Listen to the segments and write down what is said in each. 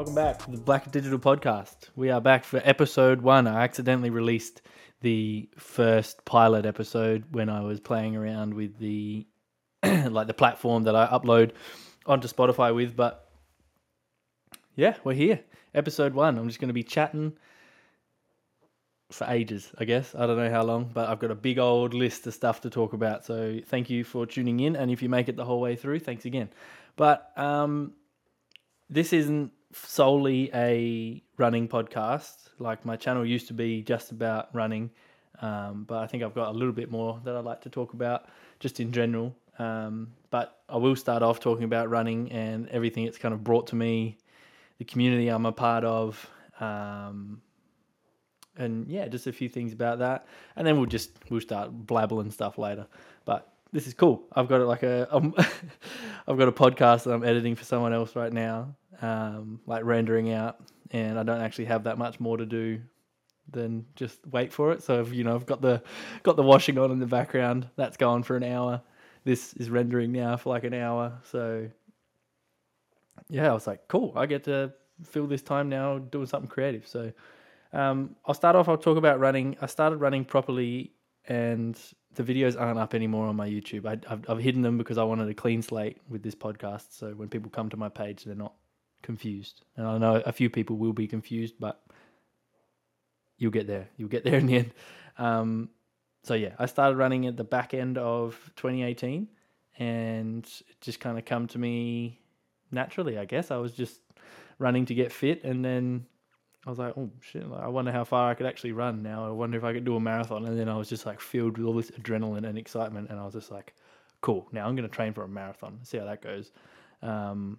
Welcome back to the Blackett Digital Podcast. We are back for episode one. I accidentally released the first pilot episode when I was playing around with the like the platform that I upload onto Spotify with, but yeah, we're here. Episode one. I'm just going to be chatting for ages, I guess. I don't know how long, but I've got a big old list of stuff to talk about. So thank you for tuning in. And if you make it the whole way through, thanks again. But um, this isn't solely a running podcast. Like my channel used to be just about running. Um, but I think I've got a little bit more that I'd like to talk about just in general. Um, but I will start off talking about running and everything it's kind of brought to me, the community I'm a part of, um, and yeah, just a few things about that, and then we'll just we'll start blabbling stuff later. But this is cool. I've got like a um, I've got a podcast that I'm editing for someone else right now, um, like rendering out, and I don't actually have that much more to do than just wait for it. So if you know I've got the got the washing on in the background, that's going for an hour. This is rendering now for like an hour. So yeah, I was like, cool. I get to fill this time now doing something creative. So um, I'll start off. I'll talk about running. I started running properly, and the videos aren't up anymore on my YouTube. I, have I've hidden them because I wanted a clean slate with this podcast. So when people come to my page, they're not confused. And I know a few people will be confused, but you'll get there. You'll get there in the end. Um, so yeah, I started running at the back end of 2018, and it just kind of come to me naturally. I guess I was just running to get fit, and then I was like, oh shit, like, I wonder how far I could actually run now. I wonder if I could do a marathon. And then I was just like filled with all this adrenaline and excitement. And I was just like, cool, now I'm going to train for a marathon, see how that goes. Um,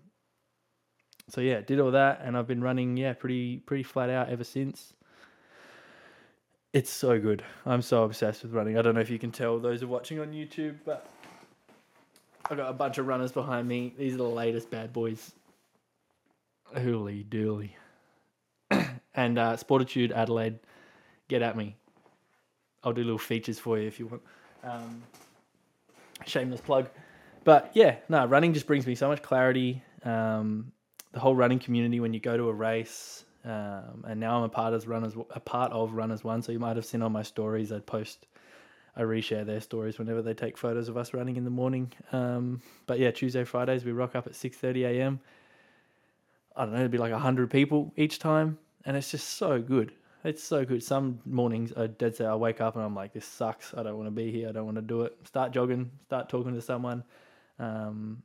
so yeah, did all that. And I've been running, yeah, pretty, pretty flat out ever since. It's so good. I'm so obsessed with running. I don't know if you can tell those are watching on YouTube, but I've got a bunch of runners behind me. These are the latest bad boys. Holy dooly and uh, Sportitude Adelaide, get at me. I'll do little features for you if you want. Um, shameless plug. But yeah, no, running just brings me so much clarity. Um, the whole running community when you go to a race, um, and now I'm a part of runners, a part of Runners One. So you might have seen on my stories, I post, I reshare their stories whenever they take photos of us running in the morning. Um, but yeah, Tuesday, Fridays we rock up at six thirty a.m. I don't know, it'd be like hundred people each time and it's just so good. It's so good. Some mornings I dead set I wake up and I'm like, this sucks. I don't want to be here. I don't want to do it. Start jogging. Start talking to someone. Um,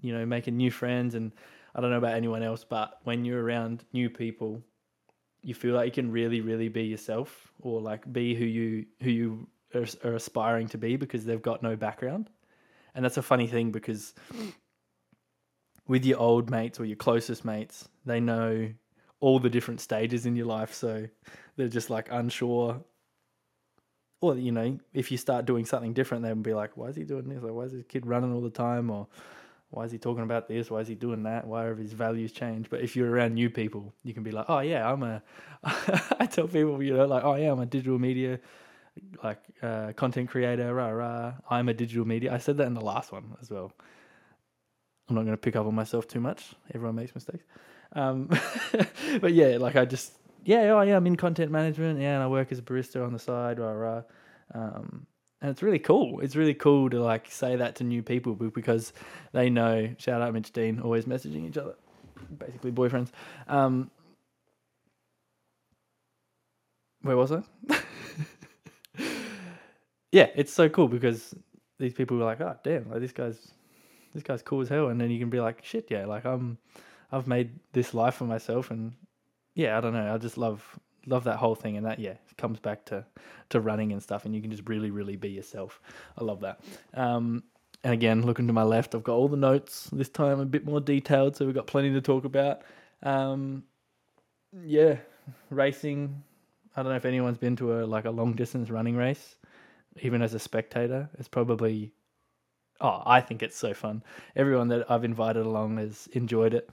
you know, making new friends. And I don't know about anyone else, but when you're around new people, you feel like you can really, really be yourself, or like be who you who you are, are aspiring to be because they've got no background. And that's a funny thing because with your old mates or your closest mates, they know all the different stages in your life. So they're just like unsure. Or, you know, if you start doing something different, they'll be like, why is he doing this? Or why is this kid running all the time? Or why is he talking about this? Why is he doing that? Why have his values changed? But if you're around new people, you can be like, oh, yeah, I'm a. I tell people, you know, like, oh, yeah, I'm a digital media, like, uh, content creator, rah, rah. I'm a digital media. I said that in the last one as well. I'm not going to pick up on myself too much. Everyone makes mistakes. Um, but yeah, like I just yeah, oh yeah, I'm in content management. Yeah, and I work as a barista on the side. Rah, rah. Um, and it's really cool. It's really cool to like say that to new people because they know. Shout out Mitch Dean, always messaging each other, basically boyfriends. Um, where was I? yeah, it's so cool because these people were like, oh damn, like this guy's this guy's cool as hell, and then you can be like, shit, yeah, like I'm I've made this life for myself, and yeah, I don't know. I just love love that whole thing, and that yeah comes back to to running and stuff, and you can just really really be yourself. I love that. Um, and again, looking to my left, I've got all the notes. This time a bit more detailed, so we've got plenty to talk about. Um, yeah, racing. I don't know if anyone's been to a like a long distance running race, even as a spectator. It's probably oh, I think it's so fun. Everyone that I've invited along has enjoyed it,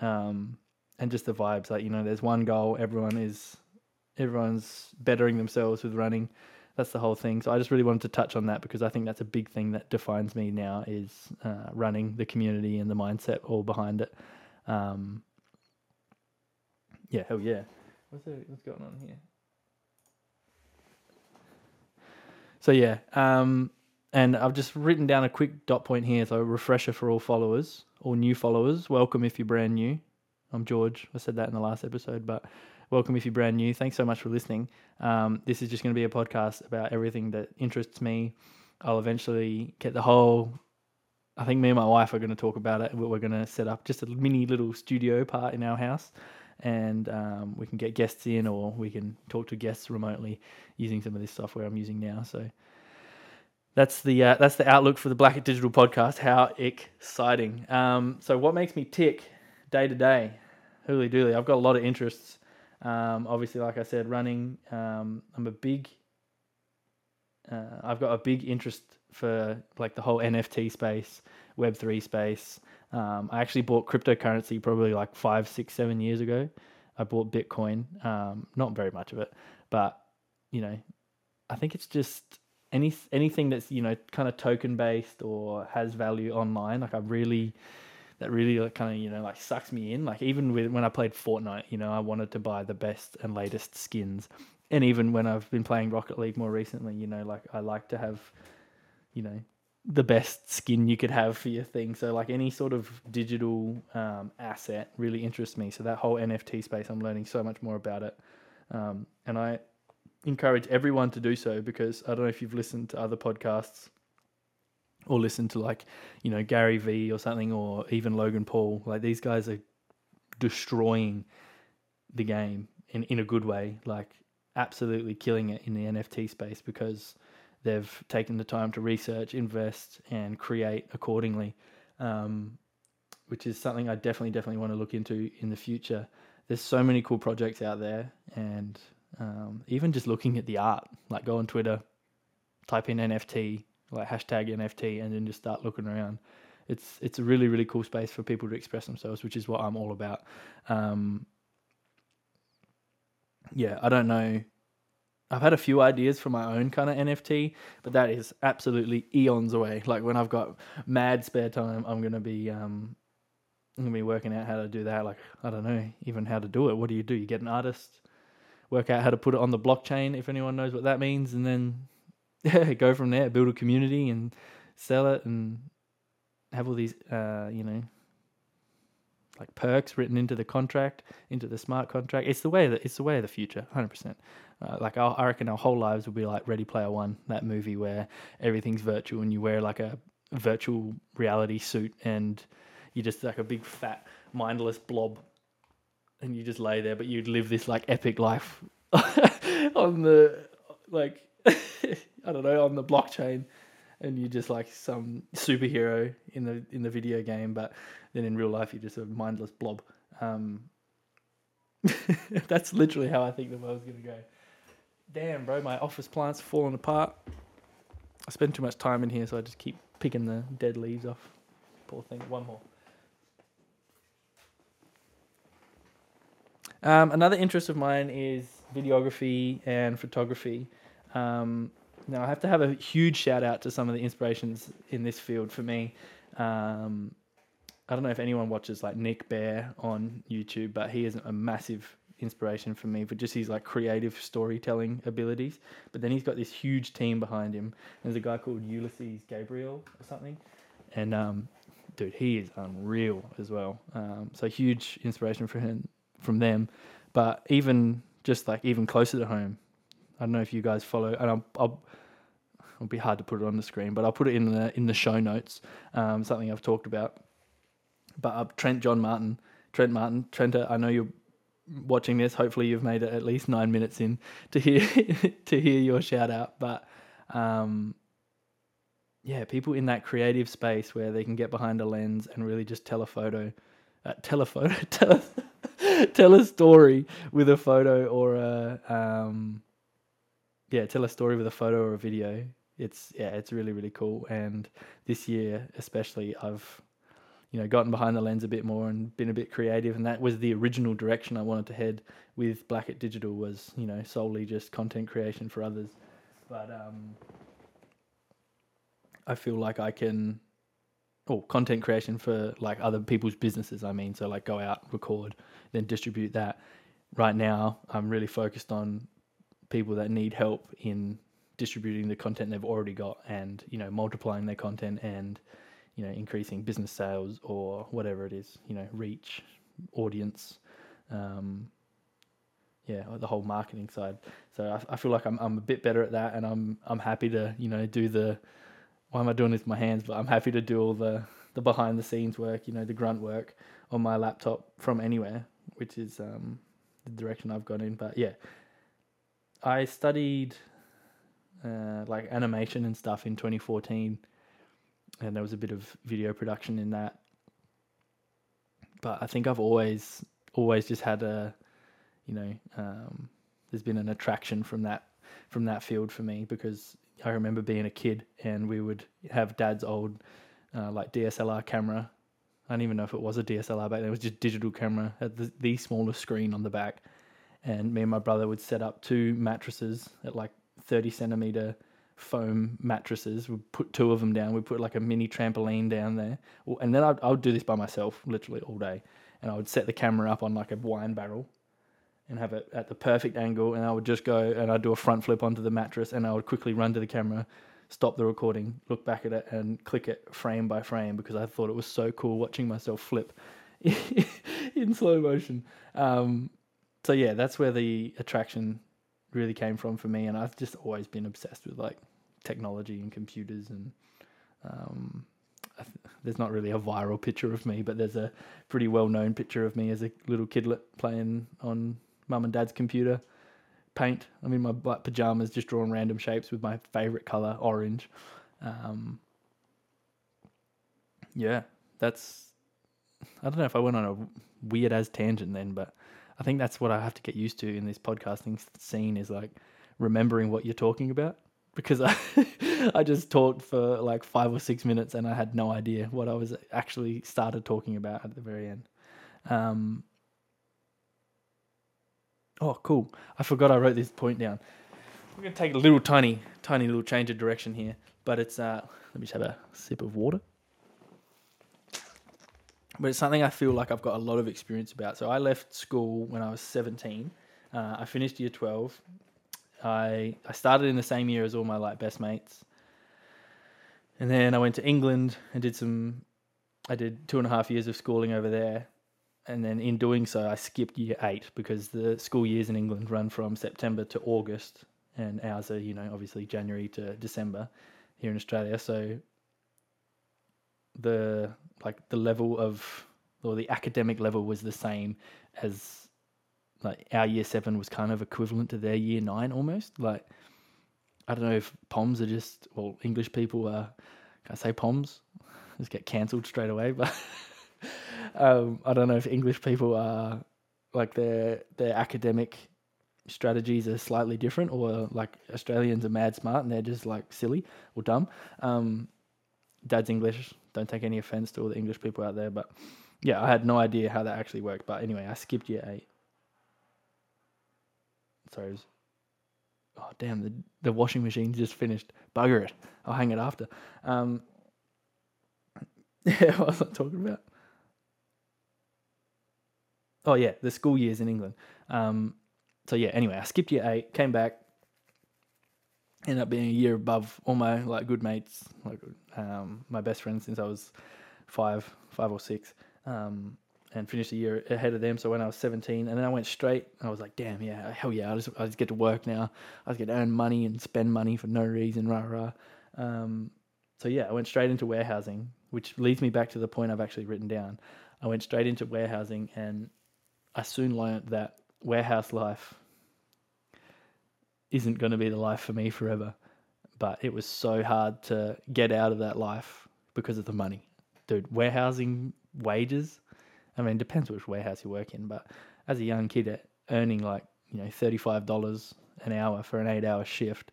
um, and just the vibes. Like you know, there's one goal. Everyone is everyone's bettering themselves with running. That's the whole thing. So I just really wanted to touch on that because I think that's a big thing that defines me now is uh, running the community and the mindset all behind it. Um, Yeah, hell yeah. What's there, what's going on here? So yeah, um, and I've just written down a quick dot point here. So refresher for all followers, all new followers. Welcome if you're brand new. I'm George. I said that in the last episode, but welcome if you're brand new. Thanks so much for listening. Um, this is just going to be a podcast about everything that interests me. I'll eventually get the whole. I think me and my wife are going to talk about it. We're going to set up just a mini little studio part in our house, and um, we can get guests in, or we can talk to guests remotely using some of this software I'm using now. So that's the uh, that's the outlook for the Blackett Digital podcast. How exciting! Um, so what makes me tick day to day? Hooly dooly! I've got a lot of interests. Um, obviously, like I said, running. Um, I'm a big. Uh, I've got a big interest for like the whole NFT space, Web three space. Um, I actually bought cryptocurrency probably like five, six, seven years ago. I bought Bitcoin, um, not very much of it, but you know, I think it's just any anything that's you know kind of token based or has value online. Like I really, that really like kind of you know like sucks me in. Like even with when I played Fortnite, you know, I wanted to buy the best and latest skins, and even when I've been playing Rocket League more recently, you know, like I like to have, you know, the best skin you could have for your thing. So like any sort of digital um, asset really interests me. So that whole NFT space, I'm learning so much more about it, um, and I encourage everyone to do so because I don't know if you've listened to other podcasts or listened to like, you know, Gary Vee or something or even Logan Paul. Like these guys are destroying the game in, in a good way, like absolutely killing it in the NFT space because they've taken the time to research, invest, and create accordingly, um, which is something I definitely, definitely want to look into in the future. There's so many cool projects out there, and um, even just looking at the art, like go on Twitter, type in NFT, like hashtag NFT, and then just start looking around. It's it's a really really cool space for people to express themselves, which is what I'm all about. Um, yeah, I don't know. I've had a few ideas for my own kind of NFT, but that is absolutely eons away. Like when I've got mad spare time, I'm gonna be um, I'm gonna be working out how to do that. Like I don't know even how to do it. What do you do? You get an artist, work out how to put it on the blockchain if anyone knows what that means, and then go from there. Build a community and sell it, and have all these uh, you know like perks written into the contract, into the smart contract. It's the way that it's the way of the future, hundred uh, percent. Like our, I reckon our whole lives will be like Ready Player One, that movie where everything's virtual and you wear like a virtual reality suit and you're just like a big fat mindless blob and you just lay there, but you'd live this like epic life on the like I don't know on the blockchain, and you're just like some superhero in the in the video game, but then in real life you're just a mindless blob. Um, that's literally how I think the world's gonna go. Damn, bro, my office plant's falling apart. I spend too much time in here, so I just keep picking the dead leaves off. Poor thing. One more. Um, another interest of mine is videography and photography. Um, now, I have to have a huge shout out to some of the inspirations in this field for me. Um, I don't know if anyone watches like Nick Bare on YouTube, but he is a massive inspiration for me for just his like creative storytelling abilities. But then he's got this huge team behind him. There's a guy called Ulysses Gabriel or something, and um, dude, he is unreal as well. Um, so huge inspiration for him from them. But even just like even closer to home, I don't know if you guys follow, and I'll, I'll it'll be hard to put it on the screen, but I'll put it in the in the show notes. Um, something I've talked about. But uh, Trent John Martin, Trent Martin, Trent, I know you're watching this. Hopefully, you've made it at least nine minutes in to hear to hear your shout out. But um, yeah, people in that creative space where they can get behind a lens and really just tell a photo, uh, tell a photo, tell tell a story with a photo or a um, yeah, tell a story with a photo or a video. It's yeah, it's really really cool. And this year especially, I've you know gotten behind the lens a bit more and been a bit creative. And that was the original direction I wanted to head with Blackett Digital was you know solely just content creation for others. But um, I feel like I can or content creation for like other people's businesses. I mean, so like go out, record, then distribute that. right now I'm really focused on people that need help in distributing the content they've already got and you know multiplying their content and you know increasing business sales or whatever it is you know reach audience um, yeah the whole marketing side so I, I feel like I'm, I'm a bit better at that and I'm I'm happy to you know do the why am I doing this with my hands but I'm happy to do all the the behind the scenes work you know the grunt work on my laptop from anywhere which is um, the direction I've gone in but yeah I studied uh, like animation and stuff in 2014, and there was a bit of video production in that. But I think I've always always just had a, you know, um, there's been an attraction from that from that field for me because I remember being a kid and we would have dad's old uh, like DSLR camera. I don't even know if it was a DSLR back then. It was just digital camera at the, the smallest screen on the back, and me and my brother would set up two mattresses at like 30 centimeter foam mattresses. We put two of them down. We put like a mini trampoline down there. And then I would do this by myself literally all day. And I would set the camera up on like a wine barrel and have it at the perfect angle. And I would just go and I'd do a front flip onto the mattress and I would quickly run to the camera, stop the recording, look back at it and click it frame by frame because I thought it was so cool watching myself flip in slow motion. Um, so yeah, that's where the attraction really came from for me. And I've just always been obsessed with like technology and computers and um, th- there's not really a viral picture of me, but there's a pretty well known picture of me as a little kidlet playing on mum and dad's computer. Paint. I'm in my black pajamas, just drawing random shapes with my favorite color, orange. Um, yeah, that's. I don't know if I went on a weird as tangent then, but I think that's what I have to get used to in this podcasting scene is like remembering what you're talking about because I I just talked for like five or six minutes and I had no idea what I was actually started talking about at the very end. Um, oh, cool! I forgot I wrote this point down. We're gonna take a little tiny, tiny little change of direction here, but it's uh, let me just have a sip of water but it's something I feel like I've got a lot of experience about. So I left school when I was 17. Uh, I finished year 12. I I started in the same year as all my like best mates, and then I went to England and did some. I did two and a half years of schooling over there, and then in doing so, I skipped year eight because the school years in England run from September to August, and ours are you know obviously January to December here in Australia. So the like the level of or the academic level was the same as like our year seven was kind of equivalent to their year nine almost. Like I don't know if POMs are just well English people are can I say POMs? Just get cancelled straight away, but um, I don't know if English people are like their their academic strategies are slightly different or like Australians are mad smart and they're just like silly or dumb. Um, dad's English, don't take any offense to all the English people out there, but yeah, I had no idea how that actually worked. But anyway, I skipped year eight. Sorry. Was, oh damn, the the washing machine just finished. Bugger it. I'll hang it after. Um, yeah, what was I talking about? Oh yeah, the school years in England. Um, so yeah, anyway, I skipped year eight, came back, ended up being a year above all my like good mates, like um, my best friends since I was five, five or six, um, and finished a year ahead of them. So when I was seventeen, and then I went straight. I was like, damn, yeah, hell yeah, I just I just get to work now. I just get to earn money and spend money for no reason, rah rah. Um, so yeah, I went straight into warehousing, which leads me back to the point I've actually written down. I went straight into warehousing, and I soon learned that warehouse life isn't going to be the life for me forever. But it was so hard to get out of that life because of the money. Dude, warehousing wages, I mean, depends which warehouse you work in, but as a young kid earning like, you know, $35 an hour for an eight hour shift,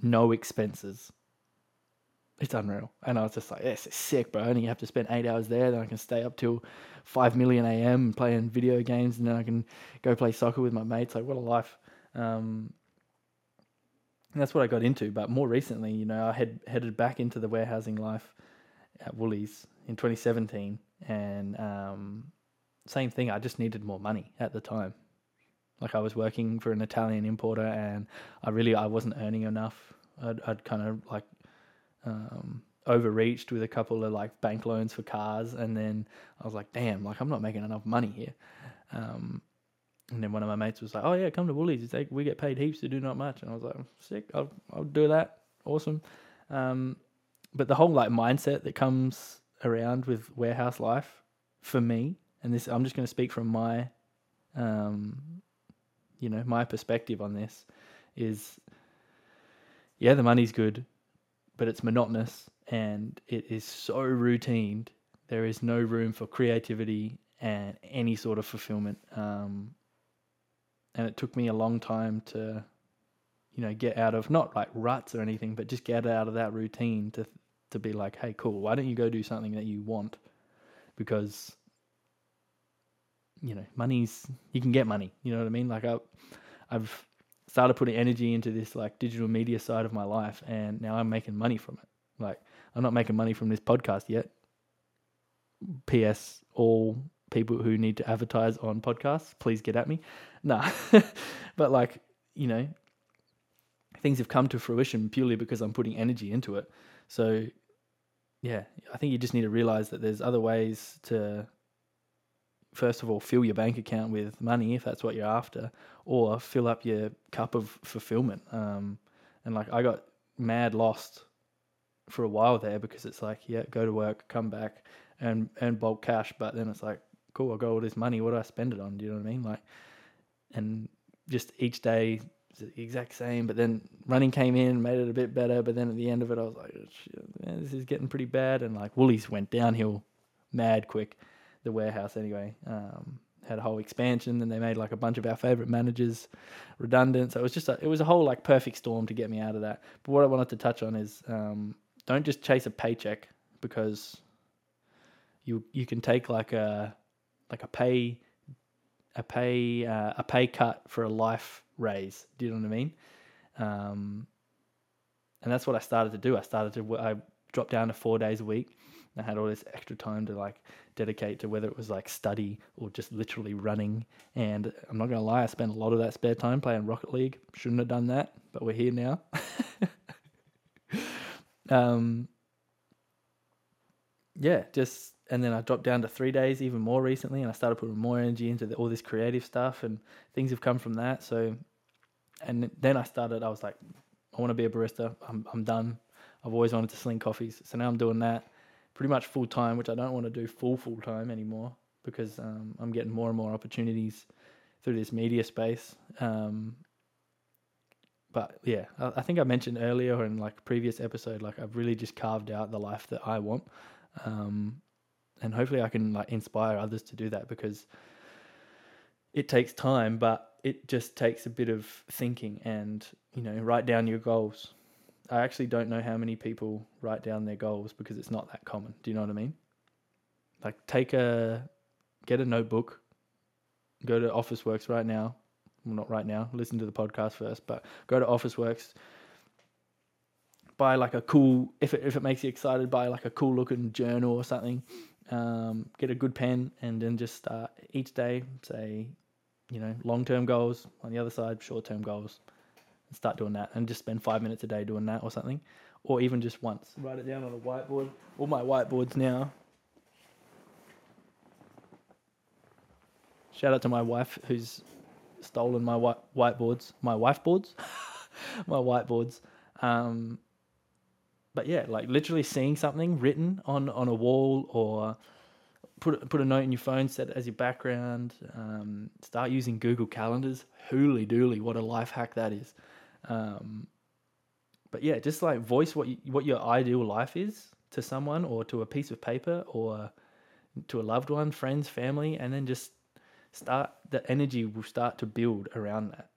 no expenses. It's unreal. And I was just like, yes, it's sick, bro. I only have to spend eight hours there. Then I can stay up till 5 million AM playing video games. And then I can go play soccer with my mates. Like, what a life. Um, that's what I got into. But more recently, you know, I had headed back into the warehousing life at Woolies in 2017, and um, same thing. I just needed more money at the time. Like I was working for an Italian importer, and I really I wasn't earning enough. I'd, I'd kind of like um, overreached with a couple of like bank loans for cars, and then I was like, damn, like I'm not making enough money here. Um, and then one of my mates was like, "Oh yeah, come to Woolies. Like we get paid heaps to do not much." And I was like, "Sick. I'll I'll do that. Awesome." Um, but the whole like mindset that comes around with warehouse life for me, and this I'm just going to speak from my, um, you know, my perspective on this, is, yeah, the money's good, but it's monotonous and it is so routine. There is no room for creativity and any sort of fulfillment. Um, and it took me a long time to you know get out of not like ruts or anything but just get out of that routine to to be like hey cool why don't you go do something that you want because you know money's you can get money you know what i mean like i i've started putting energy into this like digital media side of my life and now i'm making money from it like i'm not making money from this podcast yet ps all people who need to advertise on podcasts, please get at me. Nah, but like, you know, things have come to fruition purely because I'm putting energy into it. So, yeah, I think you just need to realize that there's other ways to, first of all, fill your bank account with money if that's what you're after, or fill up your cup of fulfillment. Um, and like, I got mad lost for a while there because it's like, yeah, go to work, come back, and earn bulk cash. But then it's like, cool, I got all this money. What do I spend it on? Do you know what I mean? Like, and just each day the exact same. But then running came in, made it a bit better. But then at the end of it, I was like, oh, man, this is getting pretty bad. And like Woolies went downhill mad quick. The warehouse anyway um, had a whole expansion, and they made like a bunch of our favorite managers redundant. So it was just a, it was a whole like perfect storm to get me out of that. But what I wanted to touch on is um, don't just chase a paycheck because you you can take like a like a pay a pay uh, a pay cut for a life raise. Do you know what I mean? Um, and that's what I started to do. I started to I dropped down to four days a week. I had all this extra time to like dedicate to whether it was like study or just literally running. And I'm not gonna lie, I spent a lot of that spare time playing Rocket League. Shouldn't have done that, but we're here now. um, yeah, just and then I dropped down to three days even more recently, and I started putting more energy into the, all this creative stuff, and things have come from that. So, and then I started. I was like, I want to be a barista. I'm I'm done. I've always wanted to sling coffees, so now I'm doing that pretty much full time, which I don't want to do full full time anymore because um, I'm getting more and more opportunities through this media space. Um, but yeah, I, think I mentioned earlier in like previous episode, like I've really just carved out the life that I want. Um, and hopefully I can like inspire others to do that because it takes time, but it just takes a bit of thinking and you know write down your goals. I actually don't know how many people write down their goals because it's not that common. Do you know what I mean? Like take a get a notebook, go to Officeworks right now. Well, not right now. Listen to the podcast first, but go to Officeworks. Buy like a cool if it if it makes you excited, buy like a cool looking journal or something um, get a good pen, and then just start each day, say, you know, long term goals. On the other side, short term goals. And start doing that, and just spend five minutes a day doing that or something, or even just once. Write it down on a whiteboard. All my whiteboards now. Shout out to my wife who's stolen my white whiteboards, my wife boards, my whiteboards. Um, but yeah, like literally seeing something written on on a wall or put put a note in your phone, set it as your background. Um, start using Google Calendars. Hooly dooly, what a life hack that is. Um, but yeah, just like voice what you, what your ideal life is to someone or to a piece of paper or to a loved one, friends, family, and then just start. The energy will start to build around that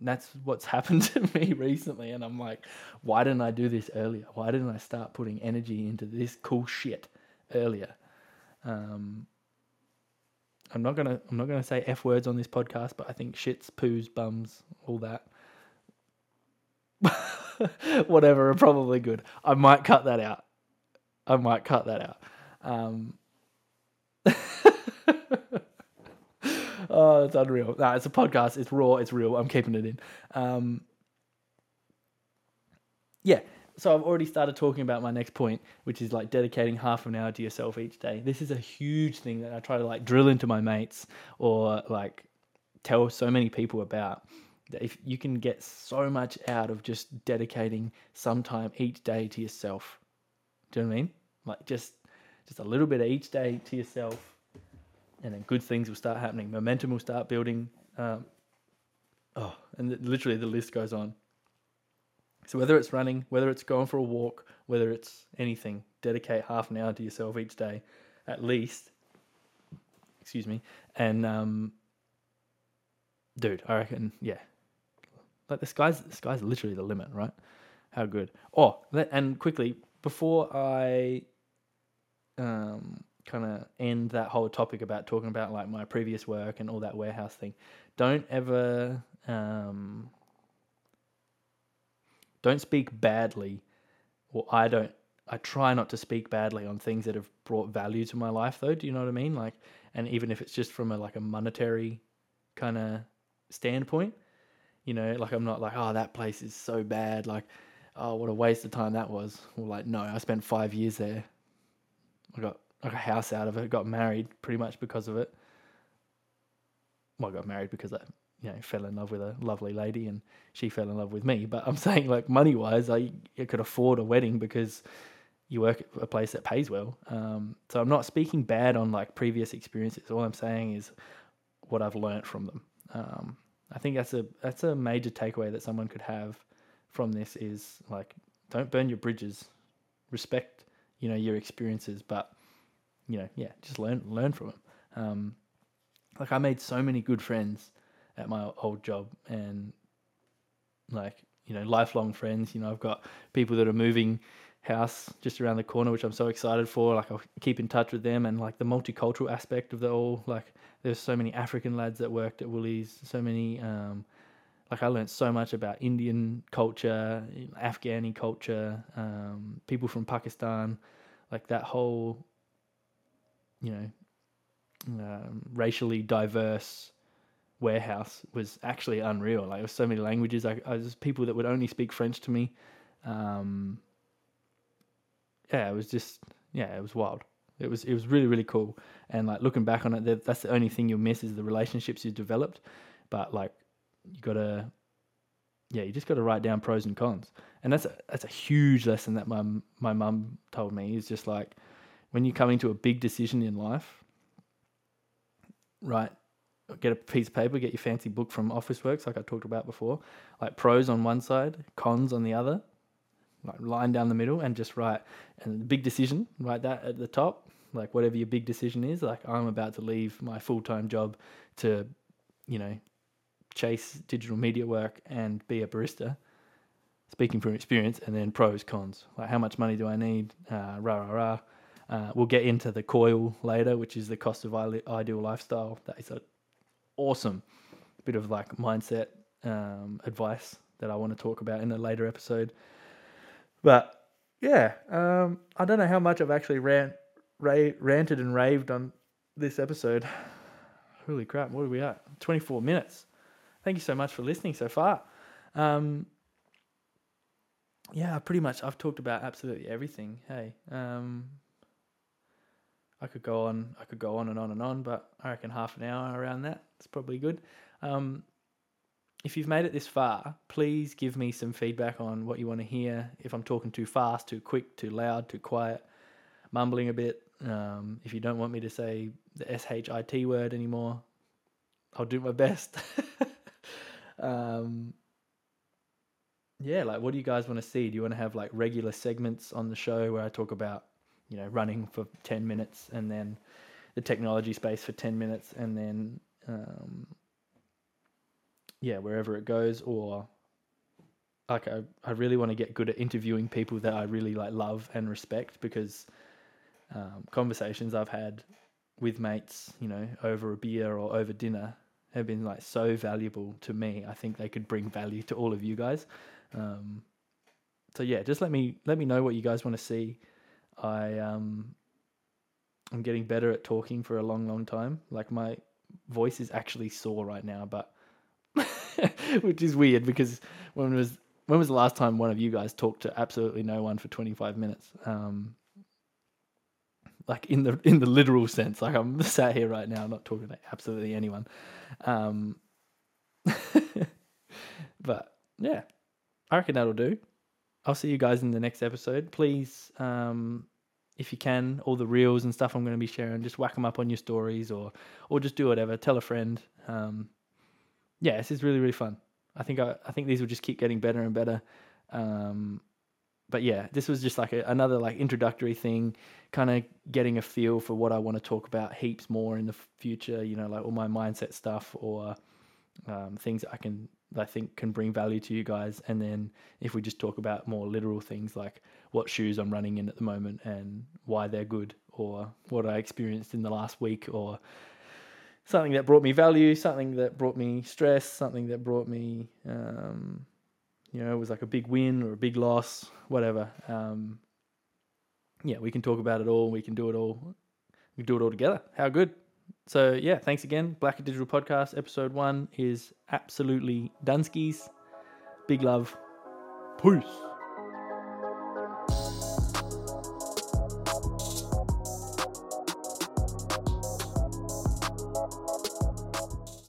that's what's happened to me recently and i'm like why didn't i do this earlier why didn't i start putting energy into this cool shit earlier um, i'm not gonna i'm not gonna say f words on this podcast but i think shits poos bums all that whatever are probably good i might cut that out i might cut that out um, oh, it's unreal. Nah, it's a podcast. It's raw. It's real. I'm keeping it in. Um, yeah. So I've already started talking about my next point, which is like dedicating half an hour to yourself each day. This is a huge thing that I try to like drill into my mates or like tell so many people about. If you can get so much out of just dedicating some time each day to yourself. Do you know what I mean? Like just just a little bit each day to yourself, and then good things will start happening. Momentum will start building. Um, oh, and literally the list goes on. So whether it's running, whether it's going for a walk, whether it's anything, dedicate half an hour to yourself each day, at least. Excuse me, and um, dude, I reckon, yeah, like the sky's the sky's literally the limit, right? How good. Oh, and quickly before I um, kind of end that whole topic about talking about like my previous work and all that warehouse thing, don't ever um, don't speak badly, or I don't. I try not to speak badly on things that have brought value to my life, though. Do you know what I mean? Like, and even if it's just from a like a monetary kind of standpoint, you know, like I'm not like, oh, that place is so bad. Like, oh, what a waste of time that was. Well, like, no, I spent five years there. I got like a house out of it. Got married pretty much because of it. Well, I got married because I, you know, fell in love with a lovely lady, and she fell in love with me. But I'm saying, like, money wise, I, I could afford a wedding because you work at a place that pays well. Um, so I'm not speaking bad on like previous experiences. All I'm saying is what I've learned from them. Um, I think that's a that's a major takeaway that someone could have from this is like don't burn your bridges, respect you know your experiences, but you know yeah just learn learn from them. Um, like I made so many good friends at my old job, and like you know lifelong friends. You know I've got people that are moving house just around the corner, which I'm so excited for. Like I'll keep in touch with them, and like the multicultural aspect of it all. Like there's so many African lads that worked at Woolies, so many um, like I learned so much about Indian culture, Afghani culture, um, people from Pakistan, like that whole, you know, um, racially diverse warehouse was actually unreal. Like there was so many languages. I, I was people that would only speak French to me. Um, yeah, it was just yeah, it was wild. It was it was really really cool. And like looking back on it, that's the only thing you'll miss is the relationships you developed. But like you gotta yeah you just gotta write down pros and cons and that's a, that's a huge lesson that my my mum told me is just like when you're coming to a big decision in life right get a piece of paper get your fancy book from Officeworks, like i talked about before like pros on one side cons on the other like line down the middle and just write and big decision write that at the top like whatever your big decision is like i'm about to leave my full-time job to you know chase digital media work and be a barista. Speaking from experience, and then pros, cons. Like how much money do I need? Uh, rah rah rah. Uh, we'll get into the coil later, which is the cost of ideal lifestyle. That is an awesome bit of like mindset um, advice that I want to talk about in a later episode. But yeah, um, I don't know how much I've actually rant, ra- ranted and raved on this episode. Holy crap, what are we at? 24 minutes thank you so much for listening so far. Um, yeah, pretty much I've talked about absolutely everything. Hey, um, I could go on, I could go on and on and on, but I reckon half an hour around that is probably good. Um, if you've made it this far, please give me some feedback on what you want to hear. If I'm talking too fast, too quick, too loud, too quiet, mumbling a bit. Um, if you don't want me to say the shit word anymore, I'll do my best. Um, yeah, like what do you guys want to see? Do you want to have like regular segments on the show where I talk about, you know, running for 10 minutes and then the technology space for 10 minutes and then, um, yeah, wherever it goes? Or like I, I really want to get good at interviewing people that I really like love and respect because um, conversations I've had with mates, you know, over a beer or over dinner have been like so valuable to me. I think they could bring value to all of you guys. Um, so yeah, just let me let me know what you guys want to see. I um I'm getting better at talking for a long, long time. Like my voice is actually sore right now, but which is weird because when was when was the last time one of you guys talked to absolutely no one for 25 minutes? Um, like in the in the literal sense, like I'm sat here right now, not talking to absolutely anyone. Um, but yeah, I reckon that'll do. I'll see you guys in the next episode. Please, um, if you can, all the reels and stuff I'm going to be sharing, just whack them up on your stories or or just do whatever. Tell a friend. Um, yeah, this is really really fun. I think I, I think these will just keep getting better and better. Um, but yeah, this was just like a, another like introductory thing, kind of getting a feel for what I want to talk about heaps more in the future. You know, like all my mindset stuff or um, things that I can I think can bring value to you guys. And then if we just talk about more literal things like what shoes I'm running in at the moment and why they're good, or what I experienced in the last week, or something that brought me value, something that brought me stress, something that brought me, um, you know, it was like a big win or a big loss, whatever. Um, yeah, we can talk about it all. We can do it all. We can do it all together. How good? So yeah, thanks again. Blackett Digital Podcast episode one is absolutely Dunskies. Big love. Peace.